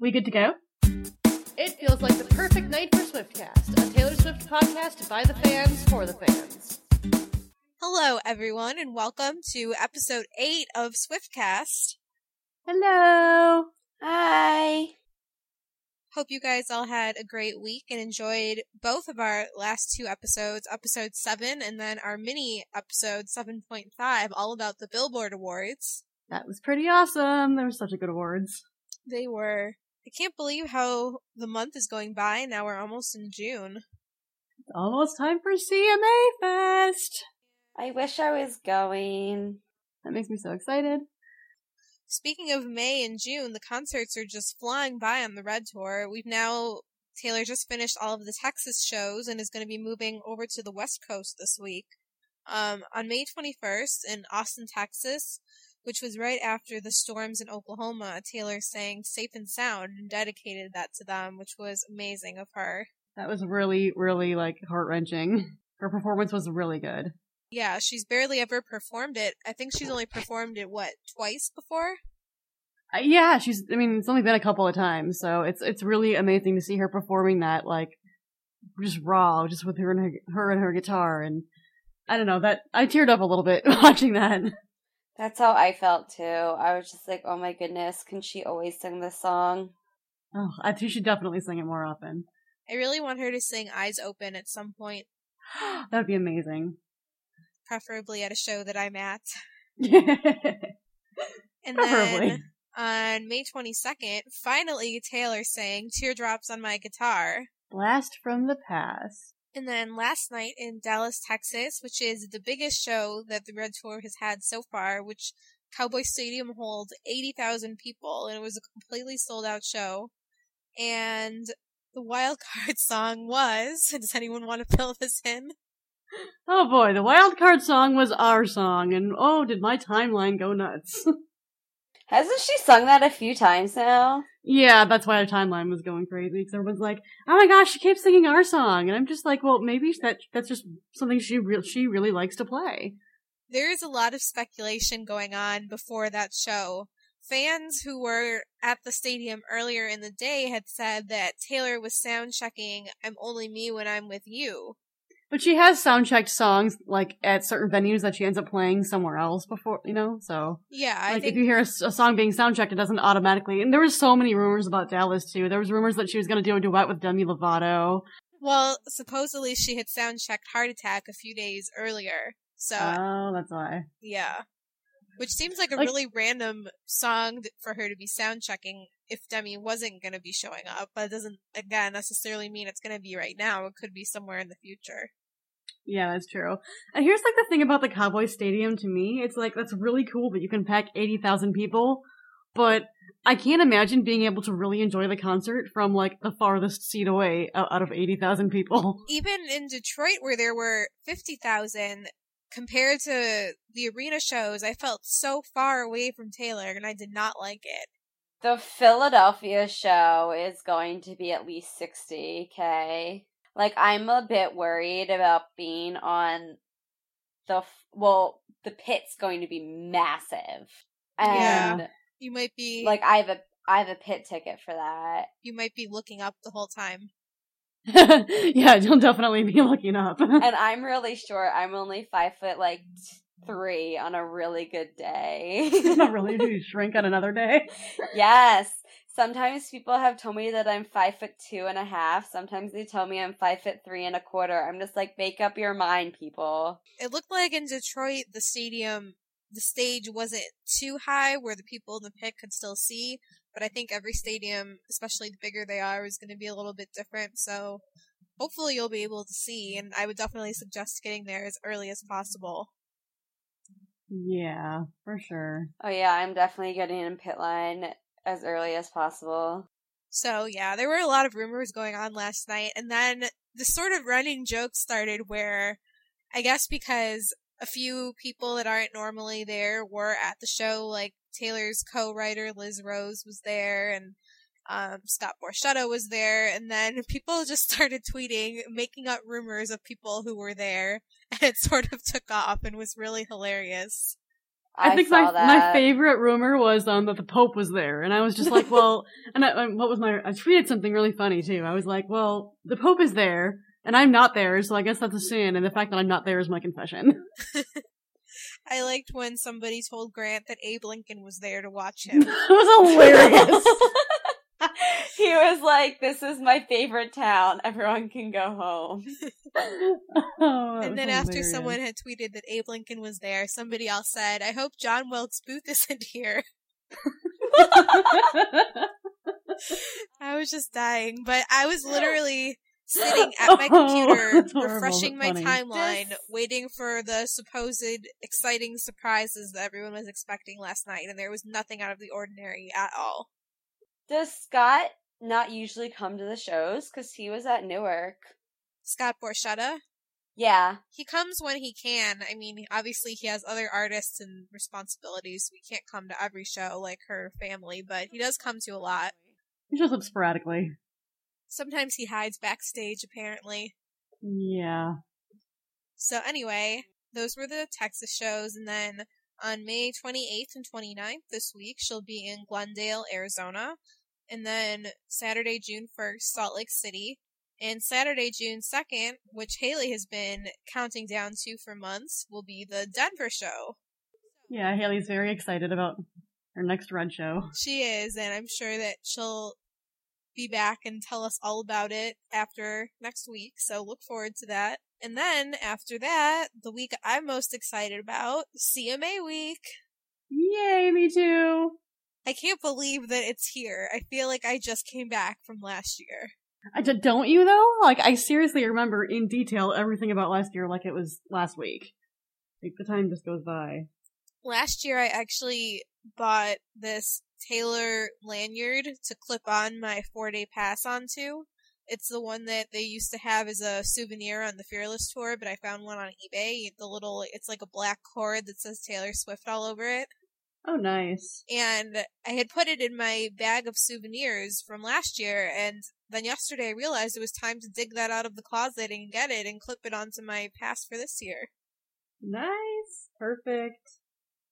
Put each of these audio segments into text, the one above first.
We good to go? It feels like the perfect night for Swiftcast, a Taylor Swift podcast by the fans for the fans. Hello, everyone, and welcome to episode 8 of Swiftcast. Hello. Hi. Hope you guys all had a great week and enjoyed both of our last two episodes, episode 7 and then our mini episode 7.5, all about the Billboard Awards. That was pretty awesome. There were such a good awards. They were. I can't believe how the month is going by. Now we're almost in June. It's almost time for CMA Fest. I wish I was going. That makes me so excited. Speaking of May and June, the concerts are just flying by on the Red Tour. We've now, Taylor just finished all of the Texas shows and is going to be moving over to the West Coast this week. Um, on May 21st in Austin, Texas, which was right after the storms in Oklahoma, Taylor sang Safe and Sound and dedicated that to them, which was amazing of her. That was really, really like heart wrenching. Her performance was really good. Yeah, she's barely ever performed it. I think she's only performed it, what, twice before? Uh, yeah, she's. I mean, it's only been a couple of times, so it's it's really amazing to see her performing that like just raw, just with her and her, her and her guitar, and I don't know that I teared up a little bit watching that. That's how I felt too. I was just like, oh my goodness, can she always sing this song? Oh, I think she should definitely sing it more often. I really want her to sing Eyes Open at some point, that would be amazing. preferably at a show that I'm at. And Preferably. then on May 22nd, finally Taylor sang Teardrops on My Guitar. Blast from the past. And then last night in Dallas, Texas, which is the biggest show that the Red Tour has had so far, which Cowboy Stadium holds 80,000 people, and it was a completely sold out show. And the wild card song was, does anyone want to fill this in? Oh boy, the wild card song was our song, and oh, did my timeline go nuts. Hasn't she sung that a few times now? Yeah, that's why our timeline was going crazy, because everyone's like, oh my gosh, she keeps singing our song, and I'm just like, well, maybe that that's just something she re- she really likes to play. There is a lot of speculation going on before that show. Fans who were at the stadium earlier in the day had said that Taylor was sound checking I'm Only Me When I'm With You. But she has sound checked songs like at certain venues that she ends up playing somewhere else before, you know. So Yeah, I like think if you hear a song being sound checked, it doesn't automatically. And there was so many rumors about Dallas too. There was rumors that she was going to do a duet with Demi Lovato. Well, supposedly she had sound checked Heart Attack a few days earlier. So, Oh, that's why. yeah. Which seems like a Like- really random song for her to be sound checking if Demi wasn't going to be showing up. But it doesn't, again, necessarily mean it's going to be right now. It could be somewhere in the future. Yeah, that's true. And here's like the thing about the Cowboy Stadium to me. It's like, that's really cool that you can pack 80,000 people, but I can't imagine being able to really enjoy the concert from like the farthest seat away out out of 80,000 people. Even in Detroit, where there were 50,000, compared to the arena shows, I felt so far away from Taylor, and I did not like it. The Philadelphia show is going to be at least 60k. Like, I'm a bit worried about being on the, f- well, the pit's going to be massive. Yeah. And, You might be like, I have a, I have a pit ticket for that. you might be looking up the whole time. yeah, you'll definitely be looking up. and I'm really short. I'm only five foot like three on a really good day. Not really. Do you shrink on another day? yes. Sometimes people have told me that I'm five foot two and a half. Sometimes they tell me I'm five foot three and a quarter. I'm just like, make up your mind, people. It looked like in Detroit the stadium the stage wasn't too high where the people in the pit could still see, but I think every stadium, especially the bigger they are, is going to be a little bit different. So hopefully you'll be able to see, and I would definitely suggest getting there as early as possible. Yeah, for sure. Oh yeah, I'm definitely getting in pit line as early as possible. So yeah, there were a lot of rumors going on last night, and then the sort of running joke started where I guess because a few people that aren't normally there were at the show, like Taylor's co-writer Liz Rose was there, and um, Scott Borchetta was there, and then people just started tweeting, making up rumors of people who were there, and it sort of took off and was really hilarious. I, I think saw my that. my favorite rumor was um that the Pope was there, and I was just like, well, and I, um, what was my? I tweeted something really funny too. I was like, well, the Pope is there, and I'm not there, so I guess that's a sin, and the fact that I'm not there is my confession. I liked when somebody told Grant that Abe Lincoln was there to watch him. that was hilarious. he was like, "This is my favorite town. Everyone can go home." Oh, and then after hilarious. someone had tweeted that Abe Lincoln was there, somebody else said, I hope John Wilkes Booth isn't here. I was just dying, but I was literally sitting at my Oh, computer, horrible, refreshing my timeline, This- waiting for the supposed exciting surprises that everyone was expecting last night, and there was nothing out of the ordinary at all. Does Scott not usually come to the shows? Because he was at Newark. Scott Borchetta, Yeah, he comes when he can. I mean, obviously he has other artists and responsibilities. We can't come to every show like her family, but he does come to a lot. he shows up sporadically. Sometimes he hides backstage, apparently. Yeah. So anyway, those were the Texas shows, and then on May 28th and 29th this week, she'll be in Glendale, Arizona, and then Saturday, June 1st, Salt Lake City, and Saturday, June 2nd, which Haley has been counting down to for months, will be the Denver show. Yeah, Haley's very excited about her next run show. She is, and I'm sure that she'll be back and tell us all about it after next week. So look forward to that. And then after that, the week I'm most excited about, CMA week. Yay, me too. I can't believe that it's here. I feel like I just came back from last year. I d- don't you though? Like, I seriously remember in detail everything about last year like it was last week. Like, the time just goes by. Last year I actually bought this Taylor lanyard to clip on my four day pass onto. It's the one that they used to have as a souvenir on the Fearless tour, but I found one on eBay. The little, it's like a black cord that says Taylor Swift all over it. Oh, nice. And I had put it in my bag of souvenirs from last year, and then yesterday I realized it was time to dig that out of the closet and get it and clip it onto my pass for this year. Nice. Perfect.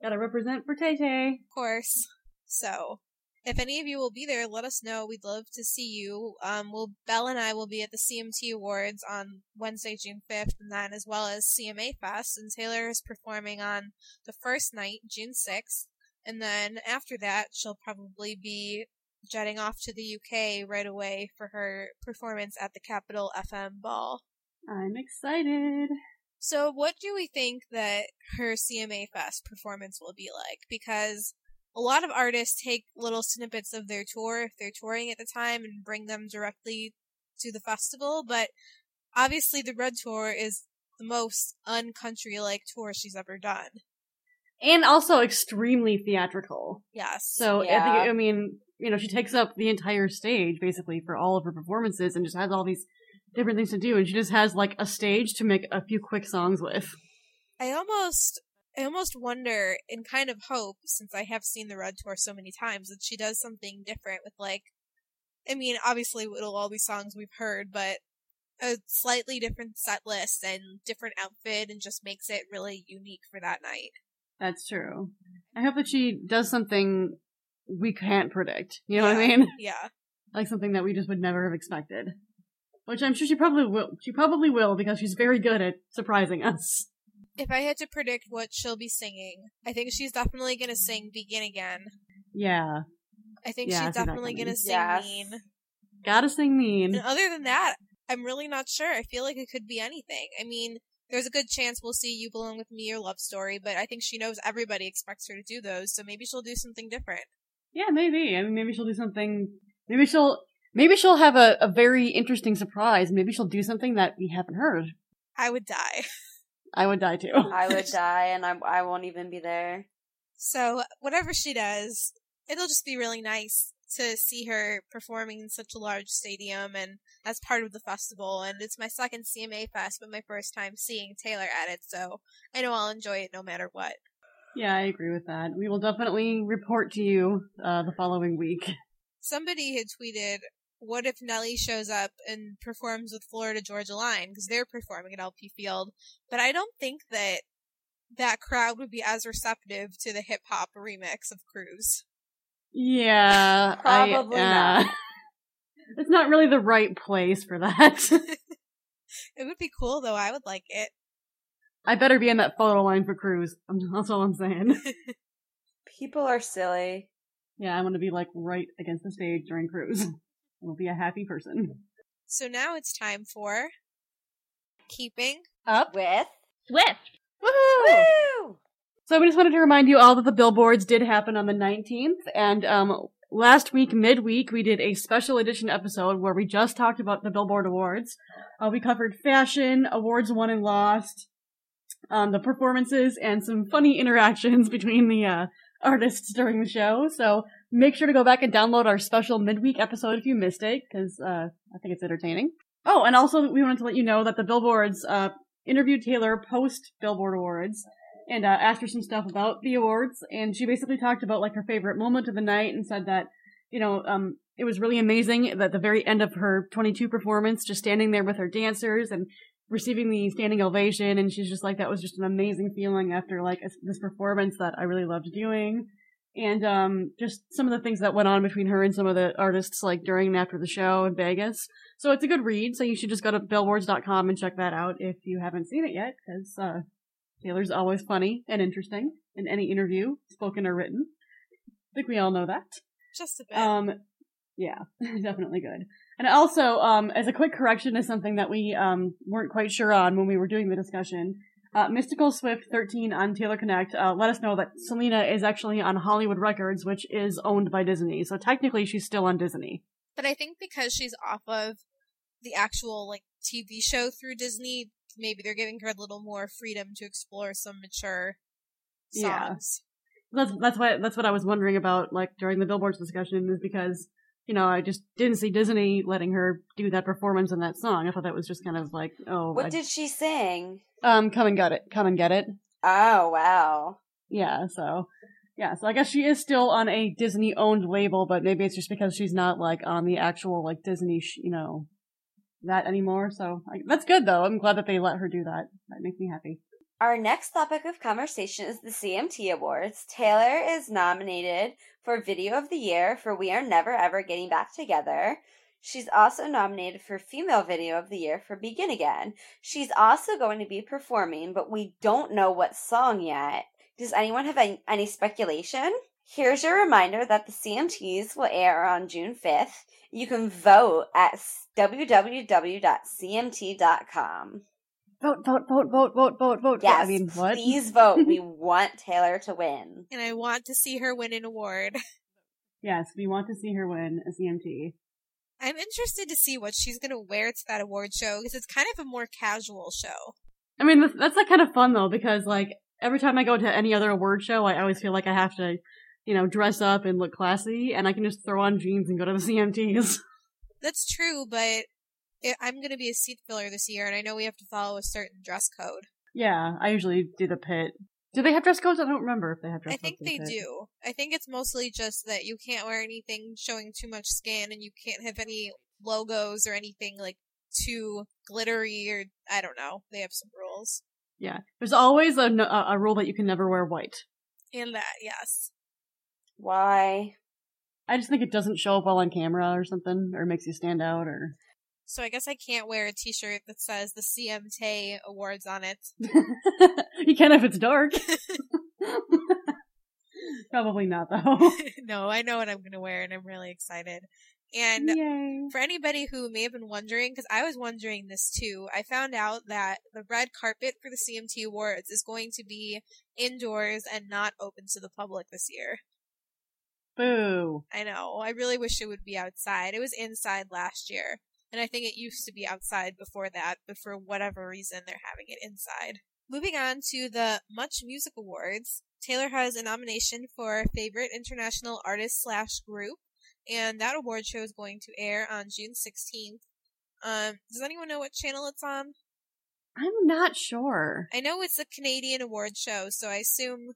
Gotta represent for Tay Tay. Of course. So, if any of you will be there, let us know. We'd love to see you. Um, we'll, Belle and I will be at the CMT Awards on Wednesday, June 5th, and then as well as CMA Fest, and Taylor is performing on the first night, June 6th, and then after that, she'll probably be jetting off to the UK right away for her performance at the Capital FM Ball. I'm excited. So, what do we think that her CMA Fest performance will be like? Because a lot of artists take little snippets of their tour if they're touring at the time and bring them directly to the festival, but obviously the Red Tour is the most uncountry like tour she's ever done. And also extremely theatrical. Yes. So, I think, I mean, you know, she takes up the entire stage basically for all of her performances and just has all these different things to do. And she just has like a stage to make a few quick songs with. I almost I almost wonder and kind of hope, since I have seen the Red Tour so many times, that she does something different with like I mean, obviously it'll all be songs we've heard, but a slightly different set list and different outfit and just makes it really unique for that night. That's true. I hope that she does something we can't predict. You know what I mean? Yeah. Like something that we just would never have expected. Which I'm sure she probably will. She probably will because she's very good at surprising us. If I had to predict what she'll be singing, I think she's definitely gonna sing Begin Again. Yeah. I think Yeah, she's definitely gonna sing Yes. Mean. Gotta sing mean. And other than that, I'm really not sure. I feel like it could be anything. I mean, there's a good chance we'll see You Belong With Me or Love Story, but I think she knows everybody expects her to do those, so maybe she'll do something different. Yeah, maybe. I mean, maybe she'll do something. Maybe she'll. Maybe she'll have a, a very interesting surprise. Maybe she'll do something that we haven't heard. I would die. I would die too. I would die, and I I won't even be there. So, whatever she does, it'll just be really nice to see her performing in such a large stadium and as part of the festival. And it's my second CMA Fest, but my first time seeing Taylor at it, so I know I'll enjoy it no matter what. Yeah, I agree with that. We will definitely report to you uh, the following week. somebody had tweeted, "What if Nelly shows up and performs with Florida Georgia Line because they're performing at LP Field?" But I don't think that that crowd would be as receptive to the hip hop remix of Cruise. Yeah, Probably I, uh, not. It's not really the right place for that. It would be cool though. I would like it. I better be in that photo line for Cruise. That's all I'm saying. People are silly. Yeah, I want to be like right against the stage during Cruise. I will be a happy person. So now it's time for keeping. Up With Swift. woo! So we just wanted to remind you all that the billboards did happen on the 19th, and um, last week, midweek, we did a special edition episode where we just talked about the Billboard Awards. Uh, we covered fashion, awards won and lost, um, the performances, and some funny interactions between the uh, artists during the show. So make sure to go back and download our special midweek episode if you missed it, because uh, I think it's entertaining. Oh, and also we wanted to let you know that the Billboards uh, interviewed Taylor post Billboard Awards and uh, asked her some stuff about the awards. And she basically talked about like her favorite moment of the night and said that, you know, um, it was really amazing that the very end of her 22 performance, just standing there with her dancers and receiving the standing ovation. And she's just like, that was just an amazing feeling after like a, this performance that I really loved doing. And, um, just some of the things that went on between her and some of the artists like during and after the show in Vegas. So it's a good read. So you should just go to billboards.com and check that out if you haven't seen it yet, because, uh, Taylor's always funny and interesting in any interview, spoken or written. I think we all know that. Just a bit. Um, yeah, definitely good. And also, um, as a quick correction to something that we um, weren't quite sure on when we were doing the discussion, uh, Mystical Swift 13 on Taylor Connect uh, let us know that Selena is actually on Hollywood Records, which is owned by Disney. So technically, she's still on Disney. but I think because she's off of the actual like TV show through Disney, maybe they're giving her a little more freedom to explore some mature songs. Yeah. That's that's why that's what I was wondering about, like during the Billboards discussion, is because you know I just didn't see Disney letting her do that performance in that song. I thought that was just kind of like, oh, What I- did she sing? um, come and get it, come and get it. Oh wow. Yeah, so yeah, so I guess she is still on a Disney owned label, but maybe it's just because she's not like on the actual like Disney, sh- you know, that anymore. So I, that's good though. I'm glad that they let her do that. That makes me happy. Our next topic of conversation is the CMT Awards. Taylor is nominated for Video of the Year for We Are Never Ever Getting Back Together. She's also nominated for Female Video of the Year for Begin Again. She's also going to be performing, but we don't know what song yet. Does anyone have any, any speculation? Here's your reminder that the CMTs will air on June 5th. You can vote at www.cmt.com. Vote, vote, vote, vote, vote, vote, vote. Yes, I mean, what? please vote. we want Taylor to win. And I want to see her win an award. yes, we want to see her win a CMT. I'm interested to see what she's going to wear to that award show because it's kind of a more casual show. I mean, that's, that's like kind of fun though, because like every time I go to any other award show, I always feel like I have to, you know, dress up and look classy, and I can just throw on jeans and go to the CMTs. That's true, but I'm going to be a seat filler this year, and I know we have to follow a certain dress code. yeah, I usually do the pit. Do they have dress codes? I don't remember if they have dress I codes. think for they pit. do. I think it's mostly just that you can't wear anything showing too much skin, and you can't have any logos or anything like too glittery or I don't know. They have some rules. Yeah, there's always a, a a rule that you can never wear white. And that, yes. Why? I just think it doesn't show up well on camera or something, or makes you stand out, or So I guess I can't wear a t-shirt that says the CMT awards on it. you can if it's dark. Probably not though. no, I know what I'm going to wear and I'm really excited. And Yay! for anybody who may have been wondering, because I was wondering this too, I found out that the red carpet for the CMT Awards is going to be indoors and not open to the public this year. Boo! I know. I really wish it would be outside. It was inside last year. And I think it used to be outside before that, but for whatever reason, they're having it inside. Moving on to the Much Music Awards, Taylor has a nomination for Favorite International Artist slash Group, and that award show is going to air on June 16th. Um, does anyone know what channel it's on? I'm not sure. I know it's a Canadian award show, so I assume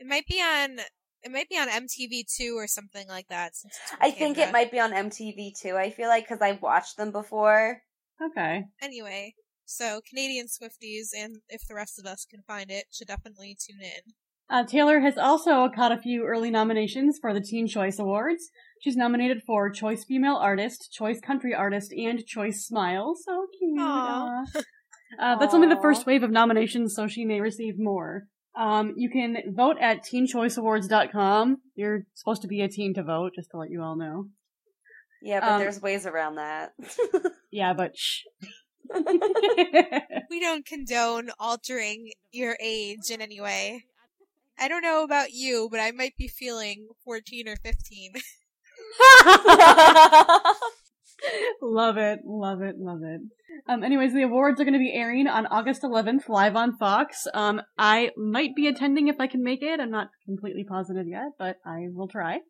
it might be on it might be on MTV2 or something like that. Since it's I think it might be on MTV too. I feel like because I've watched them before. Okay. Anyway, So Canadian Swifties and if the rest of us can find it, should definitely tune in. Uh, Taylor has also caught a few early nominations for the Teen Choice Awards. She's nominated for Choice Female Artist, Choice Country Artist, and Choice Smile. So cute. Aw. Aw. Uh, that's only the first wave of nominations, so she may receive more. Um, you can vote at teenchoiceawards.com. You're supposed to be a teen to vote, just to let you all know. Yeah, but Um, there's ways around that. Yeah, but shh. We don't condone altering your age in any way. I don't know about you, but I might be feeling 14 or 15. love it, love it, love it. Um, anyways, the awards are going to be airing on August 11th live on Fox. Um, I might be attending if I can make it. I'm not completely positive yet, but I will try.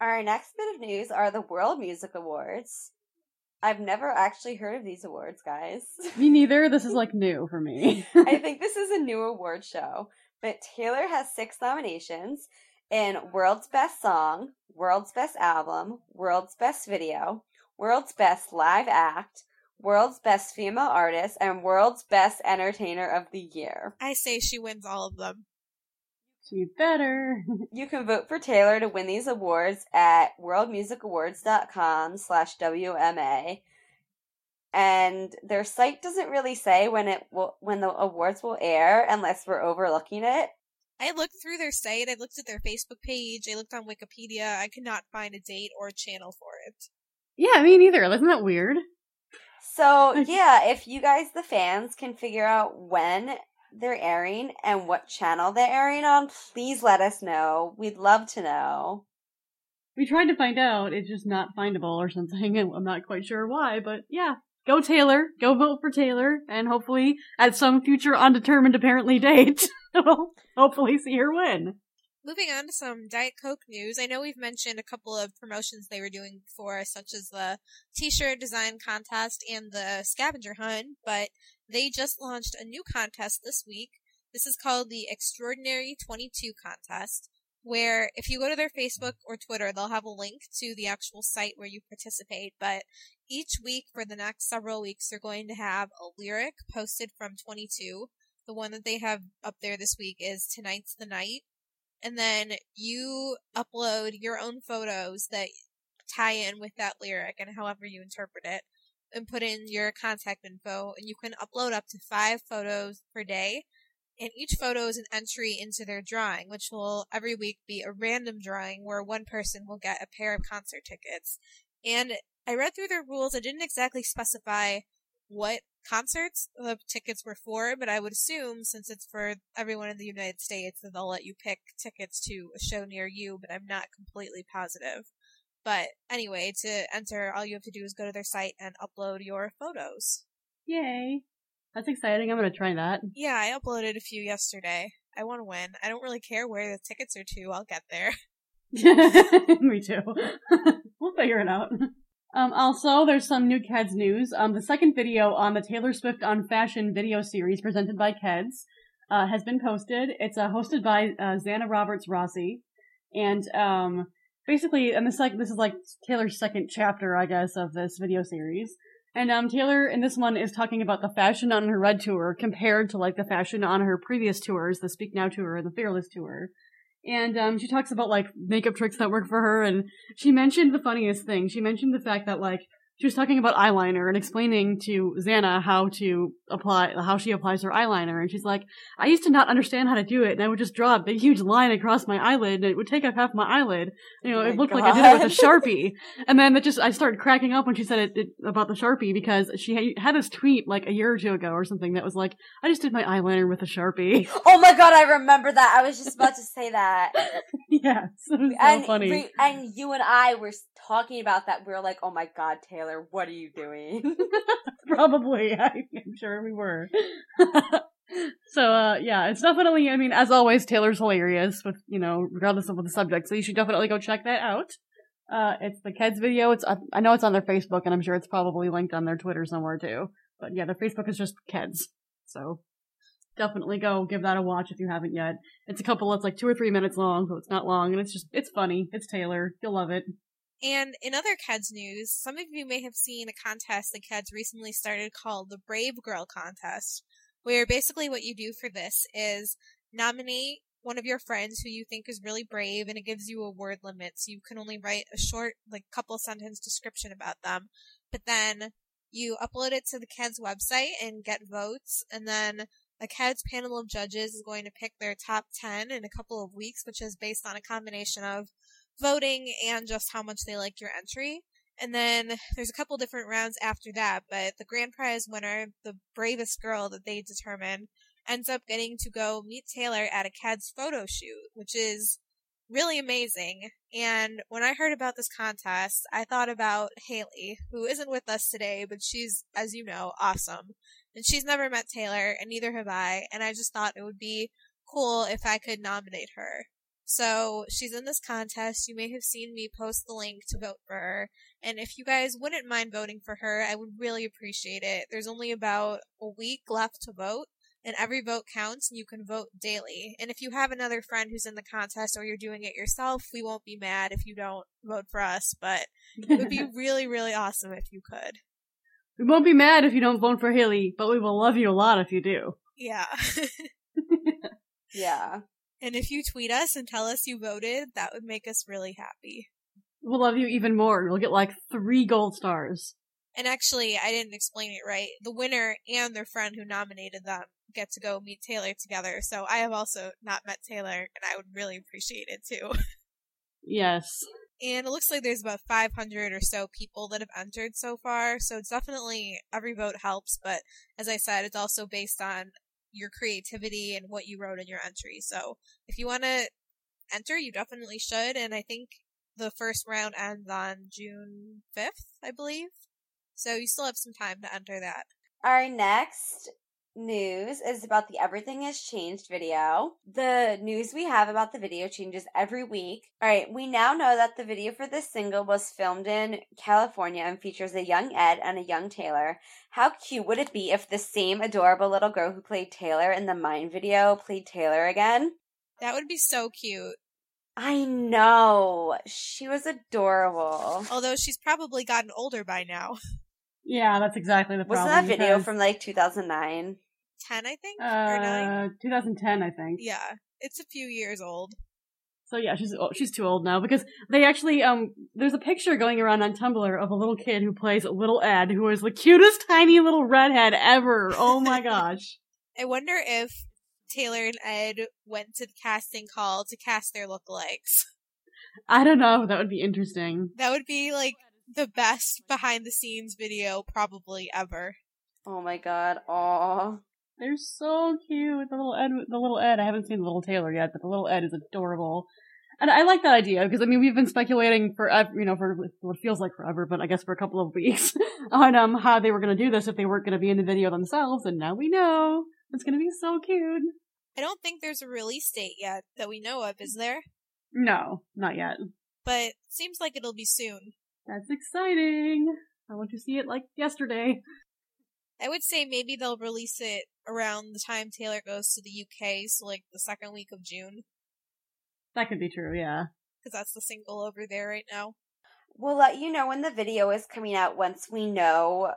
Our next bit of news are the World Music Awards. I've never actually heard of these awards, guys. Me neither. This is like new for me. I think this is a new award show, but Taylor has six nominations in World's Best Song, World's Best Album, World's Best Video, World's Best Live Act, World's Best Female Artist, and World's Best Entertainer of the Year. I say she wins all of them. she better. You can vote for Taylor to win these awards at worldmusicawards.com slash WMA. And their site doesn't really say when it will, when the awards will air unless we're overlooking it. I looked through their site, I looked at their Facebook page, I looked on Wikipedia, I could not find a date or a channel for it. Yeah, me neither. Isn't that weird? So yeah, if you guys, the fans, can figure out when they're airing and what channel they're airing on, please let us know. We'd love to know. We tried to find out. It's just not findable or something. I'm not quite sure why, but yeah. Go Taylor. Go vote for Taylor. And hopefully, at some future undetermined apparently date, we'll hopefully see her win. Moving on to some Diet Coke news. I know we've mentioned a couple of promotions they were doing before, such as the t-shirt design contest and the scavenger hunt, but they just launched a new contest this week. This is called the Extraordinary 22 contest, where if you go to their Facebook or Twitter, they'll have a link to the actual site where you participate, but each week for the next several weeks, they're going to have a lyric posted from 22. The one that they have up there this week is Tonight's the Night and then you upload your own photos that tie in with that lyric and however you interpret it and put in your contact info and you can upload up to five photos per day. And each photo is an entry into their drawing which will every week be a random drawing where one person will get a pair of concert tickets. And i read through their rules. I didn't exactly specify what concerts the tickets were for, but I would assume since it's for everyone in the United States that they'll let you pick tickets to a show near you, but I'm not completely positive. But anyway, to enter, all you have to do is go to their site and upload your photos. Yay. That's exciting. I'm gonna try that. Yeah, I uploaded a few yesterday. I want to win. I don't really care where the tickets are to. I'll get there. Me too. we'll figure it out. Um, also, there's some new Keds news. Um, the second video on the Taylor Swift on Fashion video series presented by Keds uh, has been posted. It's uh, hosted by uh, Zanna Roberts Rassi, and um, basically, and this like this is like Taylor's second chapter, I guess, of this video series. And um, Taylor in this one is talking about the fashion on her Red tour compared to like the fashion on her previous tours, the Speak Now tour and the Fearless tour. And um, she talks about like makeup tricks that work for her, and she mentioned the funniest thing. She mentioned the fact that like she was talking about eyeliner and explaining to Zanna how to apply how she applies her eyeliner, and she's like, I used to not understand how to do it, and I would just draw a big huge line across my eyelid, and it would take up half my eyelid. You know, Oh it looked like I did it with a sharpie. And then it just I started cracking up when she said it, it about the sharpie because she had- this tweet like a year or two ago or something that was like, I just did my eyeliner with a sharpie. Oh my god, I remember that. I was just about to say that. yes, it was so and funny. and you and I were talking about that. We were like, "Oh my god, Taylor, what are you doing?" Probably. I, I'm sure we were. so, uh, yeah, it's definitely, I mean, as always, Taylor's hilarious with, you know, regardless of what the subject, so you should definitely go check that out. Uh, it's the Keds video. It's, I I know it's on their Facebook, and I'm sure it's probably linked on their Twitter somewhere too. But yeah, their Facebook is just Keds. So, definitely go give that a watch if you haven't yet. It's a couple, it's like two or three minutes long, so it's not long, and it's just, it's funny. It's Taylor. You'll love it. And in other Keds news, some of you may have seen a contest the Keds recently started called the Brave Girl Contest, where basically what you do for this is nominate one of your friends who you think is really brave and it gives you a word limit so you can only write a short like couple sentence description about them but then you upload it to the Keds website and get votes and then a Keds panel of judges is going to pick their top 10 in a couple of weeks which is based on a combination of voting and just how much they like your entry and then there's a couple different rounds after that but the grand prize winner the bravest girl that they determine ends up getting to go meet Taylor at a Keds photo shoot, which is really amazing. And when I heard about this contest, I thought about Haley, who isn't with us today, but she's, as you know, awesome. And she's never met Taylor, and neither have I, and I just thought it would be cool if I could nominate her. So she's in this contest. You may have seen me post the link to vote for her. And if you guys wouldn't mind voting for her, I would really appreciate it. There's only about a week left to vote and every vote counts and you can vote daily. And if you have another friend who's in the contest or you're doing it yourself, we won't be mad if you don't vote for us, but it would be really, really awesome if you could. We won't be mad if you don't vote for Haley, but we will love you a lot if you do. Yeah. Yeah. And if you tweet us and tell us you voted, that would make us really happy. We'll love you even more. You'll get like three gold stars. And actually, I didn't explain it right. The winner and their friend who nominated them get to go meet Taylor together. So I have also not met Taylor, and I would really appreciate it too. Yes. And it looks like there's about 500 or so people that have entered so far. So it's definitely every vote helps. But as I said, it's also based on your creativity and what you wrote in your entry. So if you want to enter, you definitely should. And I think the first round ends on June 5th, I believe. So you still have some time to enter that. Our next news is about the Everything Has Changed video. The news we have about the video changes every week. All right, we now know that the video for this single was filmed in California and features a young Ed and a young Taylor. How cute would it be if the same adorable little girl who played Taylor in the Mine video played Taylor again? That would be so cute. I know. She was adorable. Although she's probably gotten older by now. Yeah, that's exactly the problem. Wasn't problem. that video because, from like 2009? 10, I think? or 9? uh 2010, I think. Yeah. It's a few years old. So yeah, she's she's too old now because they actually um there's a picture going around on Tumblr of a little kid who plays Little Ed who is the cutest tiny little redhead ever. Oh my gosh. I wonder if Taylor and Ed went to the casting call to cast their lookalikes. I don't know, that would be interesting. That would be like the best behind the scenes video probably ever. Oh my god. Aw. They're so cute. The little Ed, the little Ed. I haven't seen the little Taylor yet, but the little Ed is adorable. And I like that idea because I mean we've been speculating for you know for what feels like forever, but I guess for a couple of weeks on um how they were going to do this if they weren't going to be in the video themselves, and now we know it's going to be so cute. I don't think there's a release date yet that we know of, is there? No, not yet. But seems like it'll be soon. That's exciting. I want to see it like yesterday. I would say maybe they'll release it around the time Taylor goes to the UK, so like the second week of June, That could be true. Yeah. because that's the single over there right now. We'll let you know when the video is coming out once we know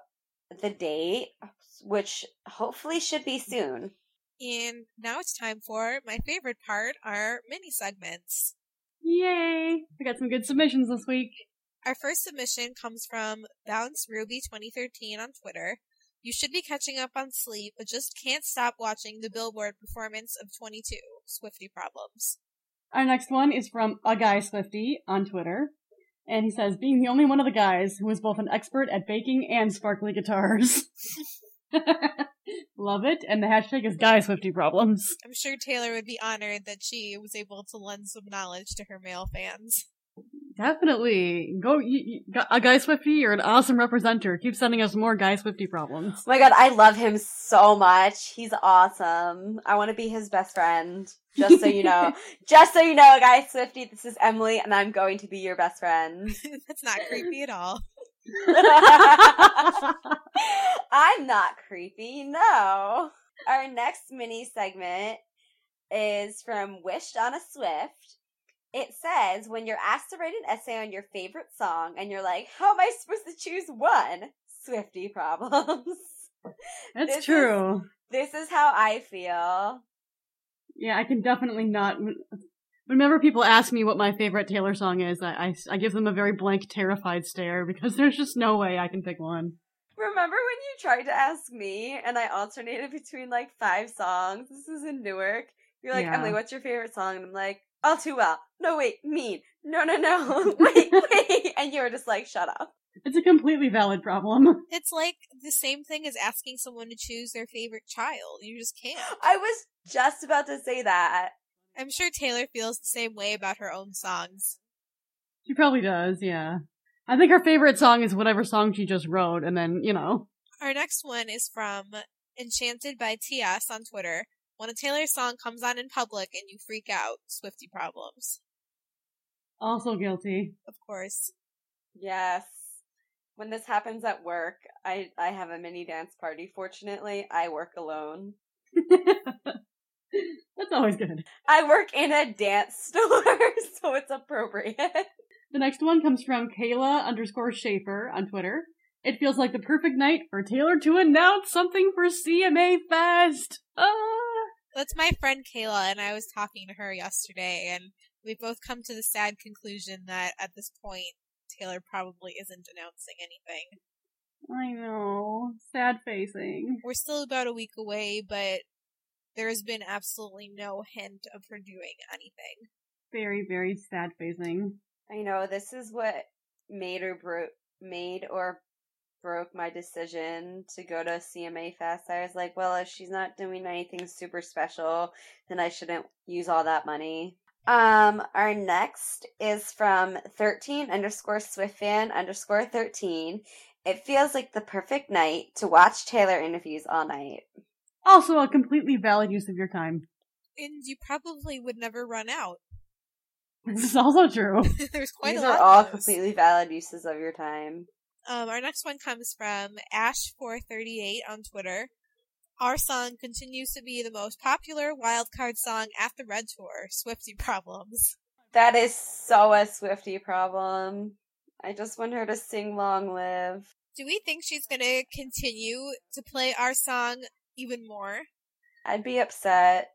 the date, which hopefully should be soon. And now it's time for my favorite part, our mini segments. Yay! We got some good submissions this week. Our first submission comes from Bounce Ruby 2013 on Twitter. You should be catching up on sleep, but just can't stop watching the Billboard performance of 22 Swifty Problems. Our next one is from a guy Swifty on Twitter. And he says, being the only one of the guys who is both an expert at baking and sparkly guitars. Love it. And the hashtag is guy Swifty problems. I'm sure Taylor would be honored that she was able to lend some knowledge to her male fans. Definitely. Go, you, you, a guy Swifty, you're an awesome representer. Keep sending us more guy Swifty problems. Oh my god, I love him so much. He's awesome. I want to be his best friend. Just so you know. Just so you know, guys, Swifty, this is Emily, and I'm going to be your best friend. That's not creepy at all. I'm not creepy, no. Our next mini segment is from Wished on a Swift. It says when you're asked to write an essay on your favorite song and you're like, how am I supposed to choose one? Swifty problems. That's This is- true. this is how I feel. Yeah, I can definitely not. Whenever people ask me what my favorite Taylor song is, I, I, I give them a very blank, terrified stare because there's just no way I can pick one. Remember when you tried to ask me and I alternated between like five songs? This is in Newark. You're like, Yeah. Emily, what's your favorite song? And I'm like, All Too Well. No, wait, Mean. No, no, no. wait, wait. And you were just like, shut up. It's a completely valid problem. It's like the same thing as asking someone to choose their favorite child. You just can't. I was just about to say that. I'm sure Taylor feels the same way about her own songs. She probably does, yeah. I think her favorite song is whatever song she just wrote, and then, you know. Our next one is from Enchanted by TS on Twitter. When a Taylor song comes on in public and you freak out, Swifty problems. Also guilty. Of course. Yes. When this happens at work, I, I have a mini dance party. Fortunately, I work alone. That's always good. I work in a dance store, so it's appropriate. The next one comes from Kayla underscore Schaefer on Twitter. It feels like the perfect night for Taylor to announce something for CMA Fest. Ah! That's my friend Kayla, and I was talking to her yesterday, and we both come to the sad conclusion that at this point, Taylor probably isn't announcing anything. I know. Sad facing. We're still about a week away, but there has been absolutely no hint of her doing anything. Very, very sad facing. I know this is what made or broke made or broke my decision to go to CMA Fest. I was like, well, if she's not doing anything super special, then I shouldn't use all that money. Um, our next is from thirteen underscore Swift fan underscore thirteen. It feels like the perfect night to watch Taylor interviews all night. Also, a completely valid use of your time. And you probably would never run out. This is also true. There's quite These a lot These are all of those. completely valid uses of your time. Um, our next one comes from Ash438 on Twitter. Our song continues to be the most popular wildcard song at the Red Tour, Swifty Problems. That is so a Swifty problem. I just want her to sing Long Live. Do we think she's gonna continue to play our song even more? I'd be upset.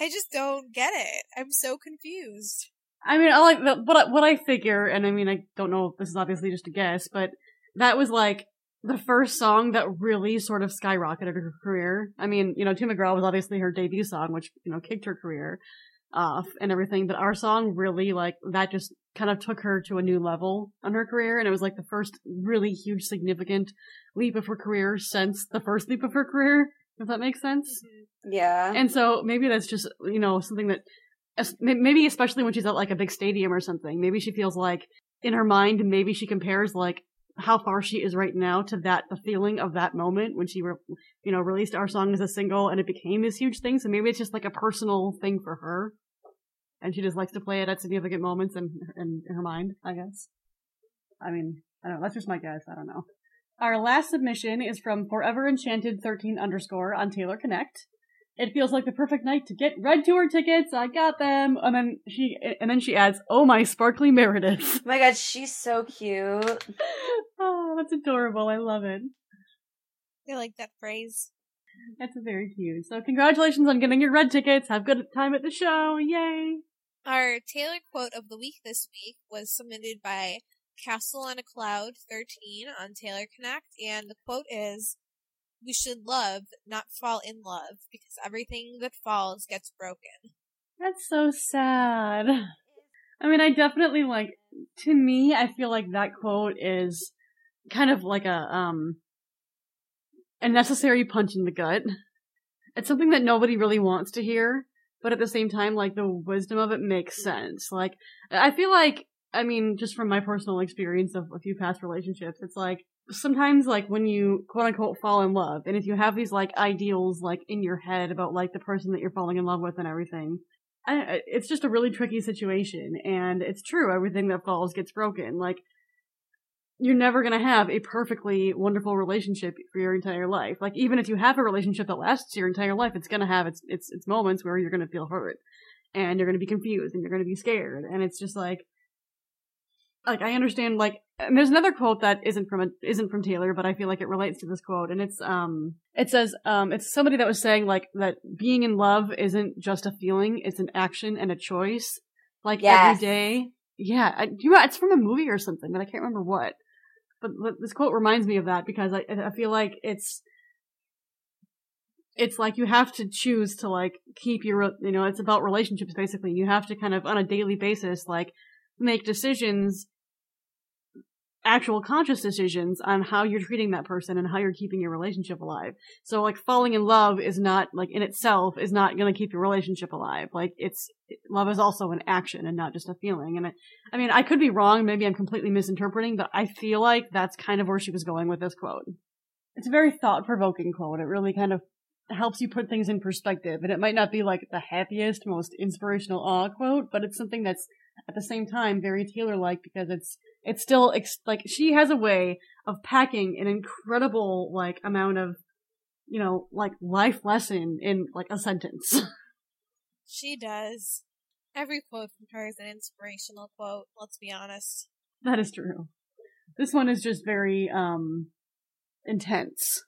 I just don't get it. I'm so confused. I mean, I like the, what I, what I figure, and I mean, I don't know if this is obviously just a guess, but that was like the first song that really sort of skyrocketed her career. I mean, you know, Tim McGraw was obviously her debut song, which you know kicked her career off and everything. But our song really like that just kind of took her to a new level on her career, and it was like the first really huge, significant leap of her career since the first leap of her career. If that makes sense. Mm-hmm. Yeah. And so maybe that's just, you know, something that, maybe especially when she's at like a big stadium or something, maybe she feels like in her mind, maybe she compares like how far she is right now to that, the feeling of that moment when she, re- you know, released our song as a single and it became this huge thing. So maybe it's just like a personal thing for her. And she just likes to play it at significant moments in, in, in her mind, I guess. I mean, I don't know. That's just my guess. I don't know. Our last submission is from Forever Enchanted 13 underscore on Taylor Connect. It feels like the perfect night to get red tour tickets. I got them. And then she, and then she adds, "Oh my sparkly Meredith." oh my god, she's so cute. oh, that's adorable. I love it. I like that phrase. That's very cute. So congratulations on getting your red tickets. Have a good time at the show. Yay! Our Taylor quote of the week this week was submitted by Castle on a Cloud 13 on Taylor Connect, and the quote is, We should love, not fall in love, because everything that falls gets broken. That's so sad. I mean, I definitely like, to me, I feel like that quote is kind of like a, um, a necessary punch in the gut. It's something that nobody really wants to hear, but at the same time, like, the wisdom of it makes sense. Like, I feel like, I mean, just from my personal experience of a few past relationships, it's like, sometimes like when you quote unquote fall in love, and if you have these like ideals like in your head about like the person that you're falling in love with and everything, I, it's just a really tricky situation. And it's true, everything that falls gets broken. Like, you're never gonna have a perfectly wonderful relationship for your entire life. Like, even if you have a relationship that lasts your entire life, it's gonna have its, its, its moments where you're gonna feel hurt. and you're going to be confused and you're going to be scared. And it's just like, like I understand like and there's another quote that isn't from a, isn't from Taylor, but I feel like it relates to this quote, and it's um it says um it's somebody that was saying like that being in love isn't just a feeling, it's an action and a choice. Like Yes. every day, yeah. I, you know, it's from a movie or something, but I can't remember what. But, but this quote reminds me of that because I I feel like it's it's like you have to choose to like keep your you know it's about relationships basically. You have to kind of on a daily basis like make decisions actual conscious decisions on how you're treating that person and how you're keeping your relationship alive. So like falling in love is not like in itself is not going to keep your relationship alive. Like it's love is also an action and not just a feeling. And I, I mean, I could be wrong. Maybe I'm completely misinterpreting, but I feel like that's kind of where she was going with this quote. It's a very thought provoking quote. It really kind of helps you put things in perspective. And it might not be like the happiest, most inspirational awe quote, but it's something that's at the same time very Taylor like because it's it's still ex- like she has a way of packing an incredible like amount of you know like life lesson in like a sentence. She does. Every quote from her is an inspirational quote, let's be honest. that is true. This one is just very um intense.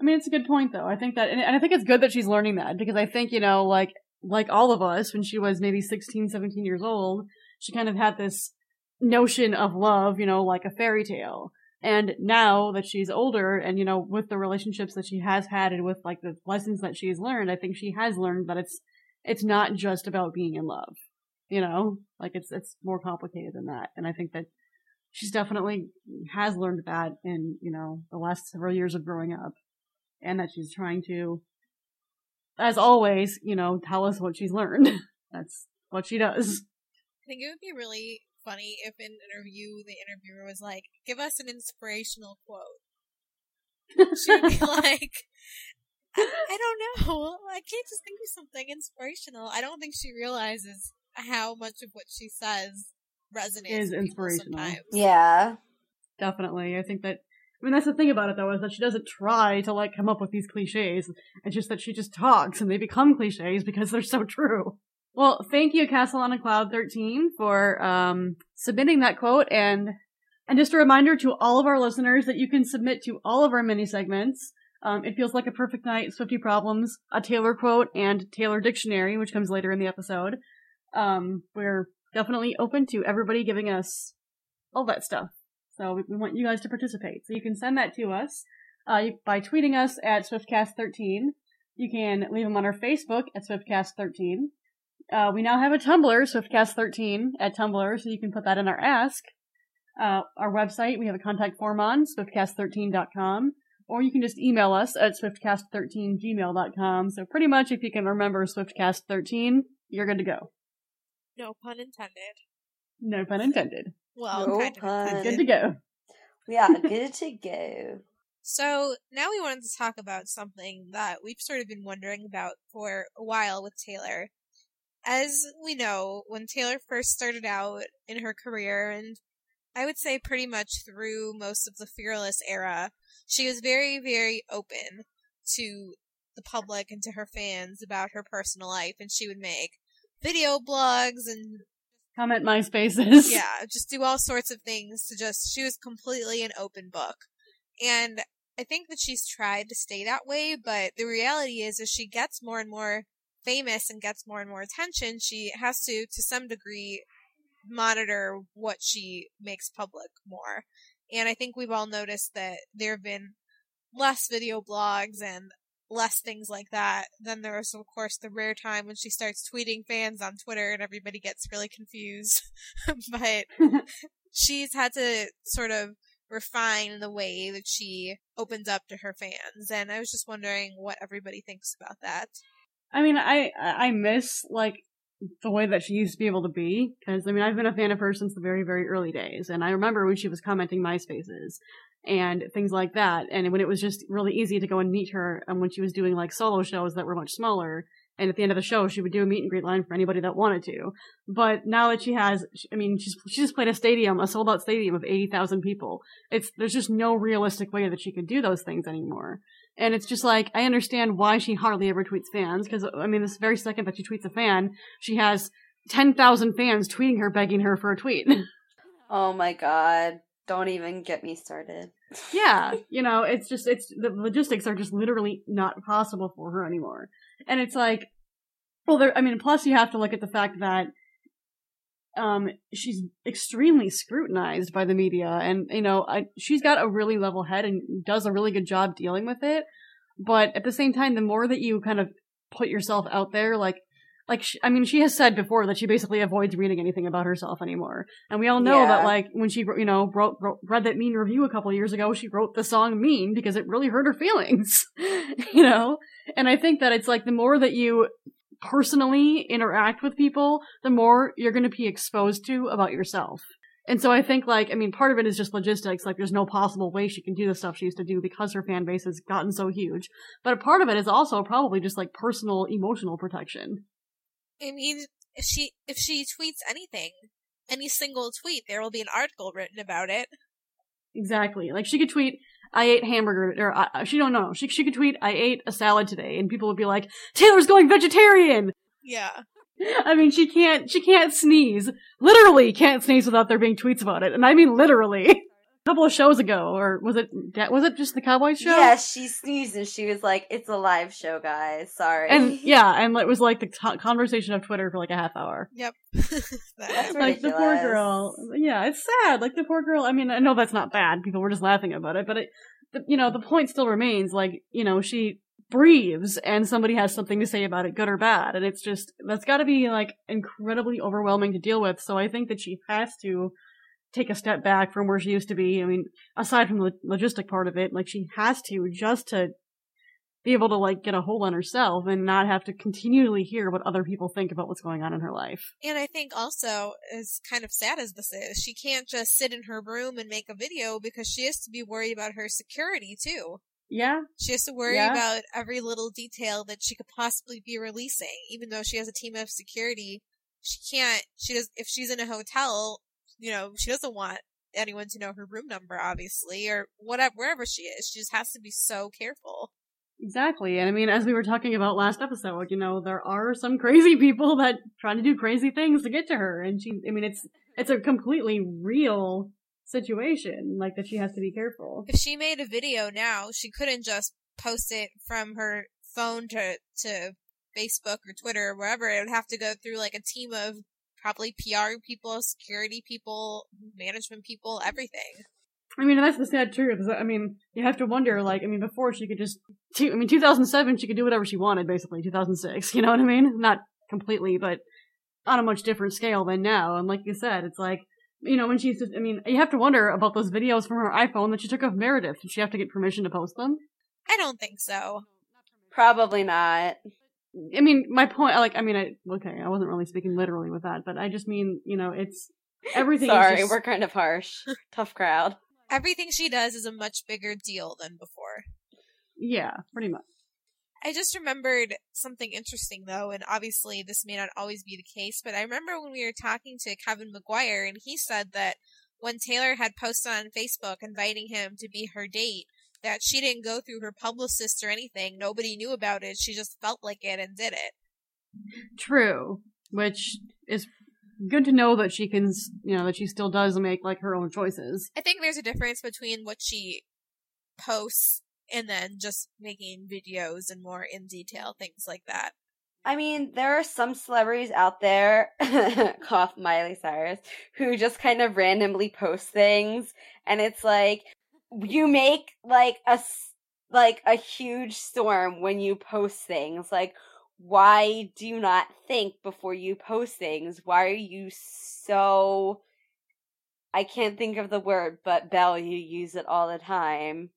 I mean, it's a good point though. I think that, and I think it's good that she's learning that because I think, you know, like, like all of us when she was maybe 16, 17 years old, she kind of had this notion of love, you know, like a fairy tale. And now that she's older and, you know, with the relationships that she has had and with like the lessons that she's learned, I think she has learned that it's, it's not just about being in love, you know, like it's, it's more complicated than that. And I think that she's definitely has learned that in, you know, the last several years of growing up and that she's trying to, as always, you know, tell us what she's learned. That's what she does. I think it would be really funny if in an interview the interviewer was like, give us an inspirational quote. She would be like, I, I don't know. I can't just think of something inspirational. I don't think she realizes how much of what she says resonates Is with inspirational. sometimes. Yeah. Definitely. I think that, I mean, that's the thing about it though, is that she doesn't try to like come up with these cliches. It's just that she just talks and they become cliches because they're so true. Well, thank you, Castle on a Cloud 13 for, um, submitting that quote and, and just a reminder to all of our listeners that you can submit to all of our mini segments. Um, it feels like a perfect night, Swiftie Problems, a Taylor quote, and Taylor Dictionary, which comes later in the episode. Um, we're definitely open to everybody giving us all that stuff. So we, we want you guys to participate. So you can send that to us uh, by tweeting us at SwiftCast13. You can leave them on our Facebook at SwiftCast13. Uh, we now have a Tumblr, SwiftCast13 at Tumblr, so you can put that in our Ask. Uh, our website, we have a contact form on, SwiftCast13.com, or you can just email us at SwiftCast13gmail.com. So pretty much if you can remember SwiftCast13, you're good to go. No pun intended. No pun intended. Well, No kind of Good to go. We are good to go. So now we wanted to talk about something that we've sort of been wondering about for a while with Taylor. As we know, when Taylor first started out in her career, and I would say pretty much through most of the Fearless era, she was very, very open to the public and to her fans about her personal life, and she would make video blogs and Comment MySpaces. yeah, just do all sorts of things to just she was completely an open book. And I think that she's tried to stay that way, but the reality is as she gets more and more famous and gets more and more attention, she has to to some degree monitor what she makes public more. And I think we've all noticed that there have been less video blogs and less things like that. Then there's of course the rare time when she starts tweeting fans on Twitter and everybody gets really confused. but she's had to sort of refine the way that she opens up to her fans and I was just wondering what everybody thinks about that. I mean, I I miss like the way that she used to be able to be because I mean I've been a fan of her since the very very early days, and I remember when she was commenting MySpaces and things like that, and when it was just really easy to go and meet her, and when she was doing like solo shows that were much smaller, And at the end of the show, she would do a meet and greet line for anybody that wanted to. But now that she has, I mean, she's she just played a stadium, a sold out stadium of eighty thousand people. It's there's just no realistic way that she could do those things anymore. And it's just like I understand why she hardly ever tweets fans because I mean, this very second that she tweets a fan, she has ten thousand fans tweeting her, begging her for a tweet. Oh my god. Don't even get me started. yeah, you know, it's just it's the logistics are just literally not possible for her anymore. And it's like well there I mean plus you have to look at the fact that um she's extremely scrutinized by the media and you know, I, she's got a really level head and does a really good job dealing with it. But at the same time the more that you kind of put yourself out there like like she, I mean, she has said before that she basically avoids reading anything about herself anymore, and we all know Yeah. that like when she you know wrote, wrote read that Mean review a couple years ago, she wrote the song Mean because it really hurt her feelings, you know. And I think that it's like the more that you personally interact with people, the more you're going to be exposed to about yourself. And so I think like I mean part of it is just logistics like there's no possible way she can do the stuff she used to do because her fan base has gotten so huge. But a part of it is also probably just like personal emotional protection. I mean, if she if she tweets anything, any single tweet, there will be an article written about it. Exactly. Like she could tweet, "I ate hamburger," or I, she don't know. She she could tweet, "I ate a salad today," and people would be like, "Taylor's going vegetarian." Yeah. I mean, she can't she can't sneeze. Literally can't sneeze without there being tweets about it, and I mean literally. A couple of shows ago, or was it was it just the Cowboys show? Yeah, she sneezed and she was like, "It's a live show, guys. Sorry." And yeah, and it was like the co- conversation of Twitter for like a half hour. Yep. That's like the poor girl. Yeah, it's sad. Like the poor girl. I mean, I know that's not bad. People were just laughing about it, but it, the, you know, the point still remains. Like, you know, she breathes, and somebody has something to say about it, good or bad, and it's just that's got to be like incredibly overwhelming to deal with. So I think that she has to take a step back from where she used to be. I mean, aside from the logistic part of it, like she has to just to be able to like get a hold on herself and not have to continually hear what other people think about what's going on in her life. And I think also, as kind of sad as this is, she can't just sit in her room and make a video because she has to be worried about her security too. Yeah, She has to worry Yeah. about every little detail that she could possibly be releasing, even though she has a team of security. She can't. She does. If she's in a hotel, you know, she doesn't want anyone to know her room number, obviously, or whatever. Wherever she is, she just has to be so careful. Exactly. And I mean, as we were talking about last episode, you know, there are some crazy people that try to do crazy things to get to her. And she, I mean, it's, it's a completely real situation, like that she has to be careful. If she made a video now, she couldn't just post it from her phone to to Facebook or Twitter or wherever. It would have to go through like a team of probably PR people, security people, management people, everything. I mean, that's the sad truth. I mean, you have to wonder, like, I mean, before she could just, two, I mean, 2007, she could do whatever she wanted, basically. 2006, you know what I mean? Not completely, but on a much different scale than now. And like you said, it's like, you know, when she's just, I mean, you have to wonder about those videos from her iPhone that she took of Meredith. Did she have to get permission to post them? I don't think so. Probably not. I mean, my point, like, I mean, I, okay, I wasn't really speaking literally with that, but I just mean, you know, it's, everything Sorry, is just, we're kind of harsh. Tough crowd. Everything she does is a much bigger deal than before. yeah, pretty much. I just remembered something interesting though, and obviously this may not always be the case, but I remember when we were talking to Kevin McGuire and he said that when Taylor had posted on Facebook inviting him to be her date, that she didn't go through her publicist or anything. Nobody knew about it. She just felt like it and did it. True, which is good to know that she can, you know, that she still does make like her own choices. I think there's a difference between what she posts and then just making videos and more in detail things like that. I mean, there are some celebrities out there, cough Miley Cyrus, who just kind of randomly post things, and it's like you make like a like a huge storm when you post things. Like, why do you not think before you post things? Why are you so? I can't think of the word, but Belle, you use it all the time.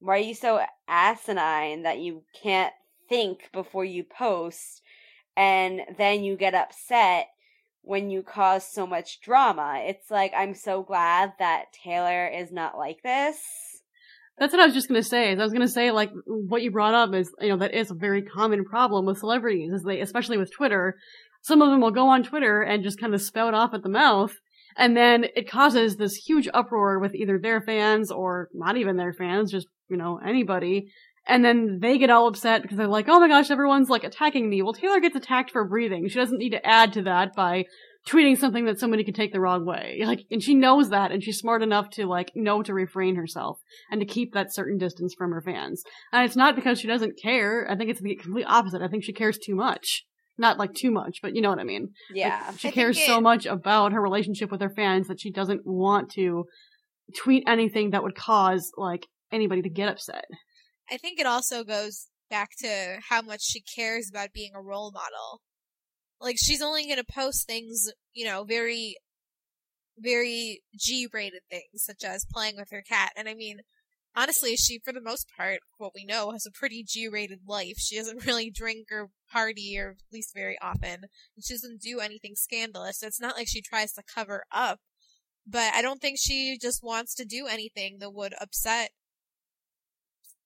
Why are you so asinine that you can't think before you post and then you get upset when you cause so much drama? It's like, I'm so glad that Taylor is not like this. That's what I was just gonna say. I was gonna say like what you brought up is you know that is a very common problem with celebrities, is they especially with Twitter. Some of them will go on Twitter and just kind of spout off at the mouth, and then it causes this huge uproar with either their fans or not even their fans, just you know anybody. And then they get all upset because they're like, "Oh my gosh, everyone's like attacking me." Well, Taylor gets attacked for breathing. She doesn't need to add to that by tweeting something that somebody could take the wrong way. Like, and she knows that, and she's smart enough to like know to refrain herself and to keep that certain distance from her fans. And it's not because she doesn't care. I think it's the complete opposite. I think she cares too much. Not like too much, but you know what I mean. Yeah. Like, she I cares it- so much about her relationship with her fans that she doesn't want to tweet anything that would cause like anybody to get upset. I think it also goes back to how much she cares about being a role model. Like she's only going to post things, you know, very very G-rated things such as playing with her cat. And I mean, honestly, she for the most part, what we know, has a pretty G-rated life. She doesn't really drink or party or at least very often. And she doesn't do anything scandalous. So it's not like she tries to cover up. But I don't think she just wants to do anything that would upset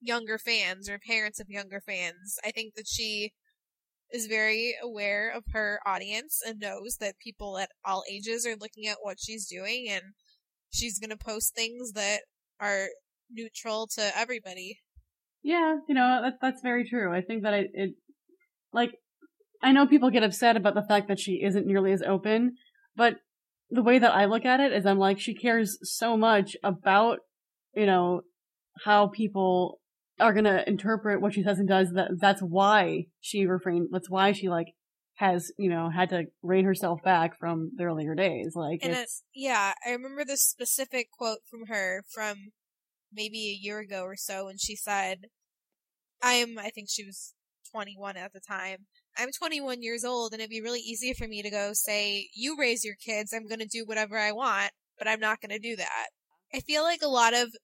younger fans or parents of younger fans. I think that she is very aware of her audience and knows that people at all ages are looking at what she's doing and she's going to post things that are neutral to everybody. Yeah, you know, that, that's very true. I think that it, it, like, I know people get upset about the fact that she isn't nearly as open, but the way that I look at it is I'm like, she cares so much about, you know, how people are gonna interpret what she says and does that that's why she refrained, that's why she, like, has, you know, had to rein herself back from the earlier days. Like, And it, it's, yeah, I remember this specific quote from her from maybe a year ago or so when she said, I am, I think she was 21 at the time. I'm 21 years old and it'd be really easy for me to go say, you raise your kids, I'm gonna do whatever I want, but I'm not gonna do that. I feel like a lot of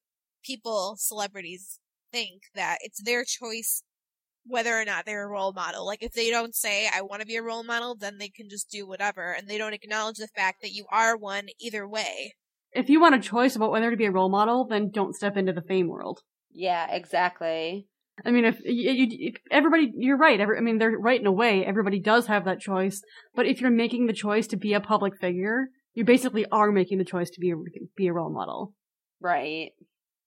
people, celebrities, think that it's their choice whether or not they're a role model. Like if they don't say, I want to be a role model, then they can just do whatever, and they don't acknowledge the fact that you are one either way. if you want a choice about whether to be a role model, then don't step into the fame world. Yeah, exactly. I mean, if you, you, if everybody, you're right. Every, I mean, they're right in a way. Everybody does have that choice. But if you're making the choice to be a public figure, you basically are making the choice to be a, be a role model. Right.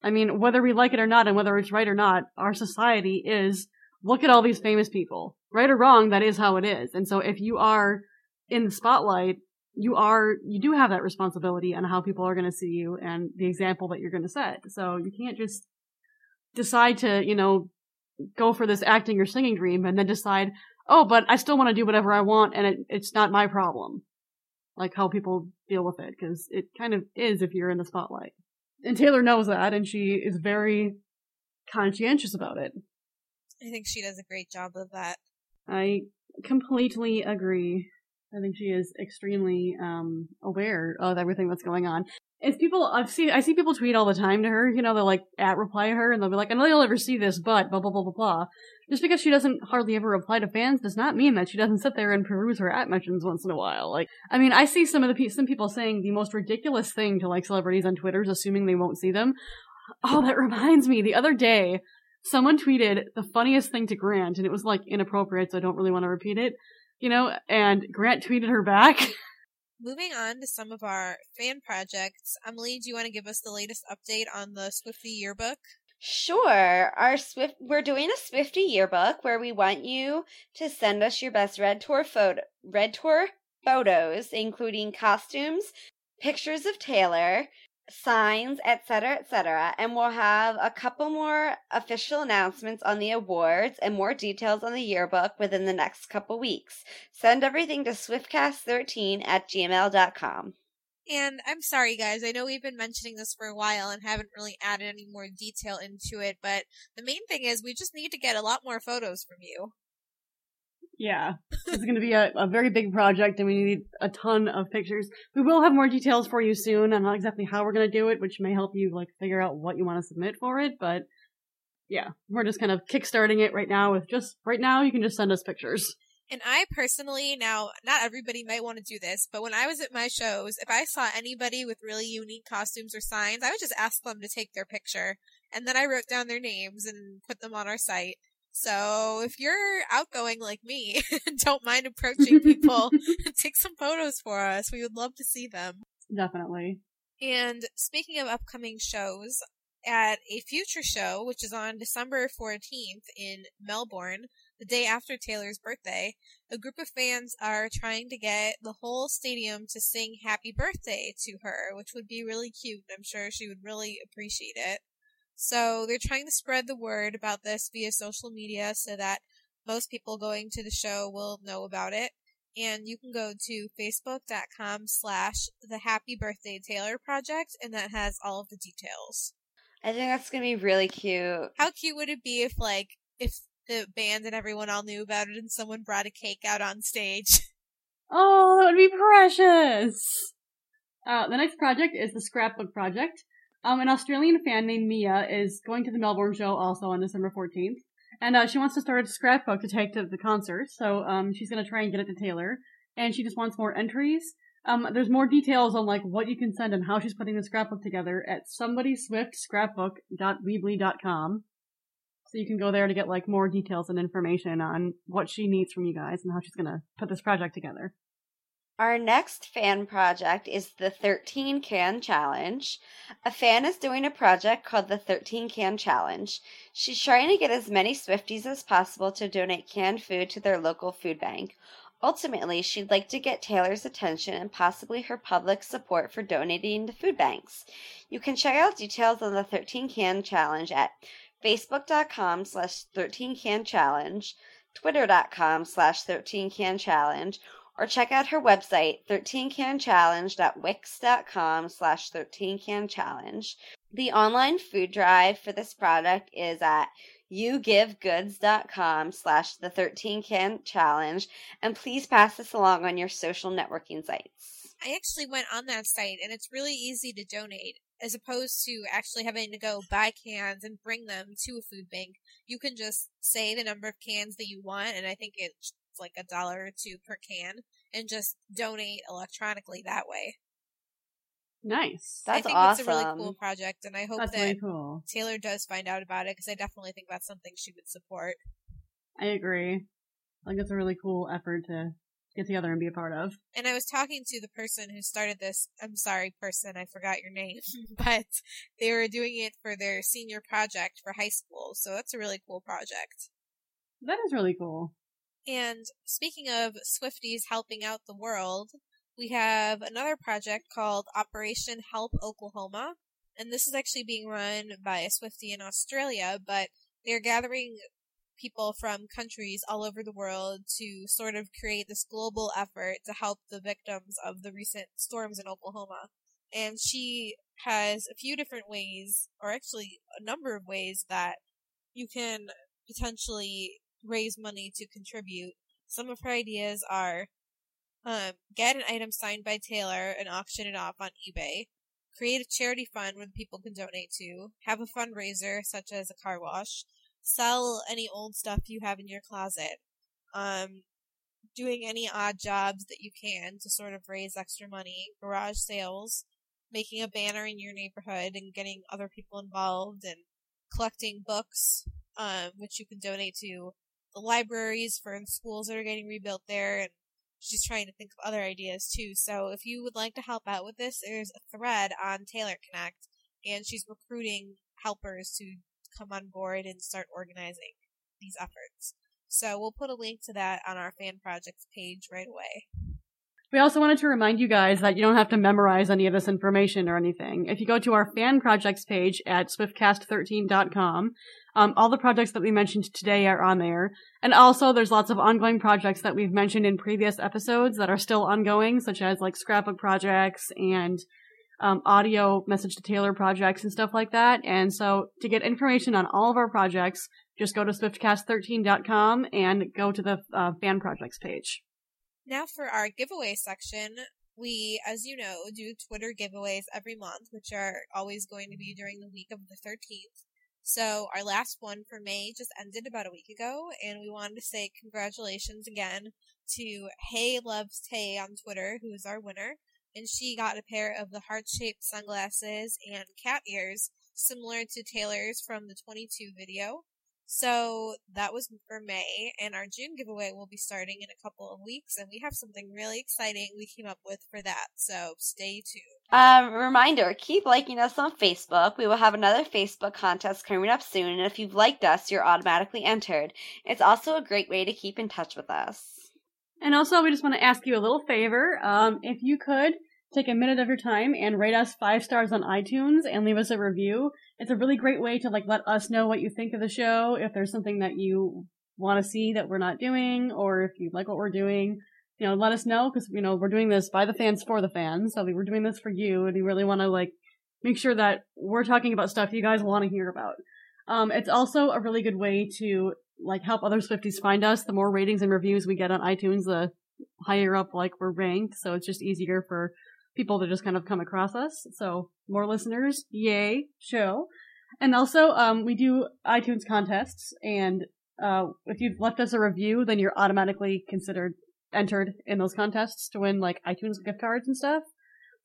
I mean, whether we like it or not, and whether it's right or not, our society is look at all these famous people. Right or wrong, that is how it is. And so if you are in the spotlight, you are, you do have that responsibility on how people are going to see you and the example that you're going to set. So you can't just decide to, you know, go for this acting or singing dream and then decide, oh, but I still want to do whatever I want and it, it's not my problem. Like how people deal with it, because it kind of is if you're in the spotlight. And Taylor knows that, and she is very conscientious about it. I think she does a great job of that. I completely agree. I think she is extremely um aware of everything that's going on. It's people I've seen I see people tweet all the time to her, you know, they'll like at reply her and they'll be like, I know you'll never see this, but blah blah blah blah blah. Just because she doesn't hardly ever reply to fans does not mean that she doesn't sit there and peruse her at mentions once in a while. Like I mean, I see some of the pe- some people saying the most ridiculous thing to like celebrities on Twitter's assuming they won't see them. Oh, that reminds me. The other day, someone tweeted the funniest thing to Grant, and it was like inappropriate, so I don't really want to repeat it. You know, and Grant tweeted her back. Moving on to some of our fan projects, Emily, do you want to give us the latest update on the Swiftie yearbook? Sure. Our Swift we're doing a Swiftie yearbook where we want you to send us your best Red Tour photo Red Tour photos, including costumes, pictures of Taylor, signs, etc., etc. And we'll have a couple more official announcements on the awards and more details on the yearbook within the next couple weeks. Send everything to swiftcast13 at gmail.com. And I'm sorry, guys. I know we've been mentioning this for a while and haven't really added any more detail into it, but the main thing is we just need to get a lot more photos from you. Yeah, it's going to be a, a very big project, and we need a ton of pictures. We will have more details for you soon on not exactly how we're going to do it, which may help you like figure out what you want to submit for it. But yeah, we're just kind of kickstarting it right now. With just right now, you can just send us pictures. And I personally, now, not everybody might want to do this, but when I was at my shows, if I saw anybody with really unique costumes or signs, I would just ask them to take their picture. And then I wrote down their names and put them on our site. So if you're outgoing like me and don't mind approaching people, take some photos for us. We would love to see them. Definitely. And speaking of upcoming shows, at a future show, which is on December 14th in Melbourne, the day after Taylor's birthday, a group of fans are trying to get the whole stadium to sing happy birthday to her, which would be really cute. I'm sure she would really appreciate it. So they're trying to spread the word about this via social media so that most people going to the show will know about it. And you can go to facebook.com slash the happy birthday Taylor project and that has all of the details. I think that's gonna be really cute. How cute would it be if like, if the band and everyone all knew about it and someone brought a cake out on stage? Oh, that would be precious. Uh, the next project is the Scrapbook Project. Um, an Australian fan named Mia is going to the Melbourne show also on December 14th. And uh, she wants to start a scrapbook to take to the concert, so um, she's going to try and get it to Taylor. And she just wants more entries. Um, there's more details on like what you can send and how she's putting the scrapbook together at somebodyswiftscrapbook.weebly.com. So you can go there to get like more details and information on what she needs from you guys and how she's going to put this project together. Our next fan project is the 13 Can Challenge. A fan is doing a project called the 13 Can Challenge. She's trying to get as many Swifties as possible to donate canned food to their local food bank. Ultimately, she'd like to get Taylor's attention and possibly her public support for donating to food banks. You can check out details on the 13 Can Challenge at facebook.com slash 13 Can Challenge, twitter.com slash 13 Can Challenge, or check out her website, 13canchallenge.wix.com slash 13canchallenge. The online food drive for this product is at yougivegoods.com slash the 13can challenge and please pass this along on your social networking sites. I actually went on that site and it's really easy to donate as opposed to actually having to go buy cans and bring them to a food bank. You can just say the number of cans that you want and I think it's like a dollar or two per can and just donate electronically that way. Nice. That's awesome. I think awesome. it's a really cool project and I hope That's that really cool. Taylor does find out about it because I definitely think that's something she would support. I agree. I think it's a really cool effort to get together and be a part of. And I was talking to the person who started this. I'm sorry, person, I forgot your name, but they were doing it for their senior project for high school. So that's a really cool project. That is really cool. And speaking of Swifties helping out the world, we have another project called Operation Help Oklahoma. And this is actually being run by a Swiftie in Australia, but they're gathering people from countries all over the world to sort of create this global effort to help the victims of the recent storms in Oklahoma. And she has a few different ways, or actually a number of ways that you can potentially raise money to contribute. Some of her ideas are um, get an item signed by Taylor and auction it off on eBay. Create a charity fund where people can donate to. Have a fundraiser such as a car wash. Sell any old stuff you have in your closet. Um, doing any odd jobs that you can to sort of raise extra money. Garage sales. Making a banner in your neighborhood and getting other people involved and collecting books, um, which you can donate to the libraries for schools that are getting rebuilt there and she's trying to think of other ideas too. So if you would like to help out with this, there's a thread on Taylor Connect and she's recruiting helpers to come on board and start organizing these efforts. So we'll put a link to that on our fan projects page right away. We also wanted to remind you guys that you don't have to memorize any of this information or anything. If you go to our fan projects page at swiftcast13.com, um, all the projects that we mentioned today are on there. And also there's lots of ongoing projects that we've mentioned in previous episodes that are still ongoing, such as like scrapbook projects and um, audio message to Taylor projects and stuff like that. And so to get information on all of our projects, just go to swiftcast13.com and go to the uh, fan projects page. Now for our giveaway section, we, as you know, do Twitter giveaways every month, which are always going to be during the week of the 13th. So our last one for May just ended about a week ago, and we wanted to say congratulations again to Hey Loves Tay on Twitter, who is our winner. And she got a pair of the heart shaped sunglasses and cat ears, similar to Taylor's from the 22 video. So that was for May, and our June giveaway will be starting in a couple of weeks, and we have something really exciting we came up with for that. So stay tuned. Um, reminder, keep liking us on Facebook. We will have another Facebook contest coming up soon, and if you've liked us, you're automatically entered. It's also a great way to keep in touch with us. And also, we just want to ask you a little favor. Um, if you could take a minute of your time and rate us five stars on iTunes and leave us a review. It's a really great way to like let us know what you think of the show. If there's something that you want to see that we're not doing, or if you like what we're doing, you know, let us know because you know we're doing this by the fans for the fans. So we're doing this for you, and we really want to like make sure that we're talking about stuff you guys want to hear about. Um, it's also a really good way to like help other Swifties find us. The more ratings and reviews we get on iTunes, the higher up like we're ranked. So it's just easier for people to just kind of come across us. So more listeners, yay, show. And also, um, we do iTunes contests, and uh, if you've left us a review, then you're automatically considered entered in those contests to win like iTunes gift cards and stuff.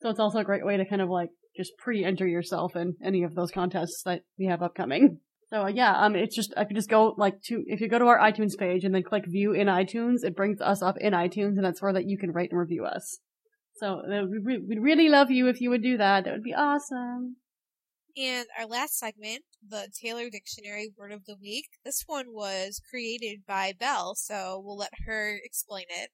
So it's also a great way to kind of like just pre-enter yourself in any of those contests that we have upcoming. So uh, yeah, um, it's just if you just go like to if you go to our iTunes page and then click view in iTunes, it brings us up in iTunes, and that's where that you can rate and review us. So uh, we'd really love you if you would do that. That would be awesome. And our last segment, the Taylor Dictionary Word of the Week. This one was created by Belle, so we'll let her explain it.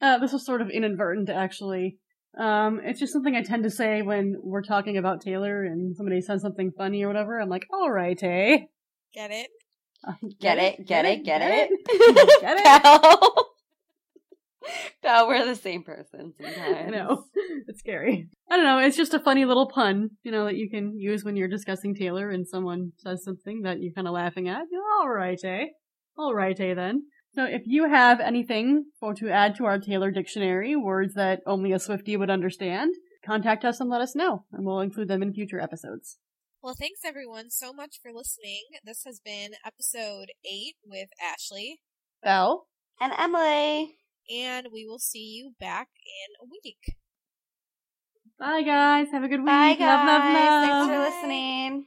Uh, this was sort of inadvertent, actually. Um, it's just something I tend to say when we're talking about Taylor and somebody says something funny or whatever. I'm like, all right, eh? Get it? Uh, get, get, it, get, it, get it, get it. Get it? no, we're the same person sometimes. I know. It's scary. I don't know. It's just a funny little pun, you know, that you can use when you're discussing Taylor and someone says something that you're kind of laughing at. All right, eh? All right, eh, then. So if you have anything for to add to our Taylor dictionary, words that only a Swiftie would understand, contact us and let us know, and we'll include them in future episodes. Well, thanks everyone so much for listening. This has been episode 8 with Ashley, Belle, and Emily and we will see you back in a week. Bye, guys. Have a good week. Bye, guys. Love, love, love. Thanks for listening.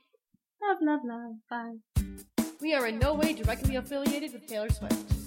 Love, love, love. Bye. We are in no way directly affiliated with Taylor Swift.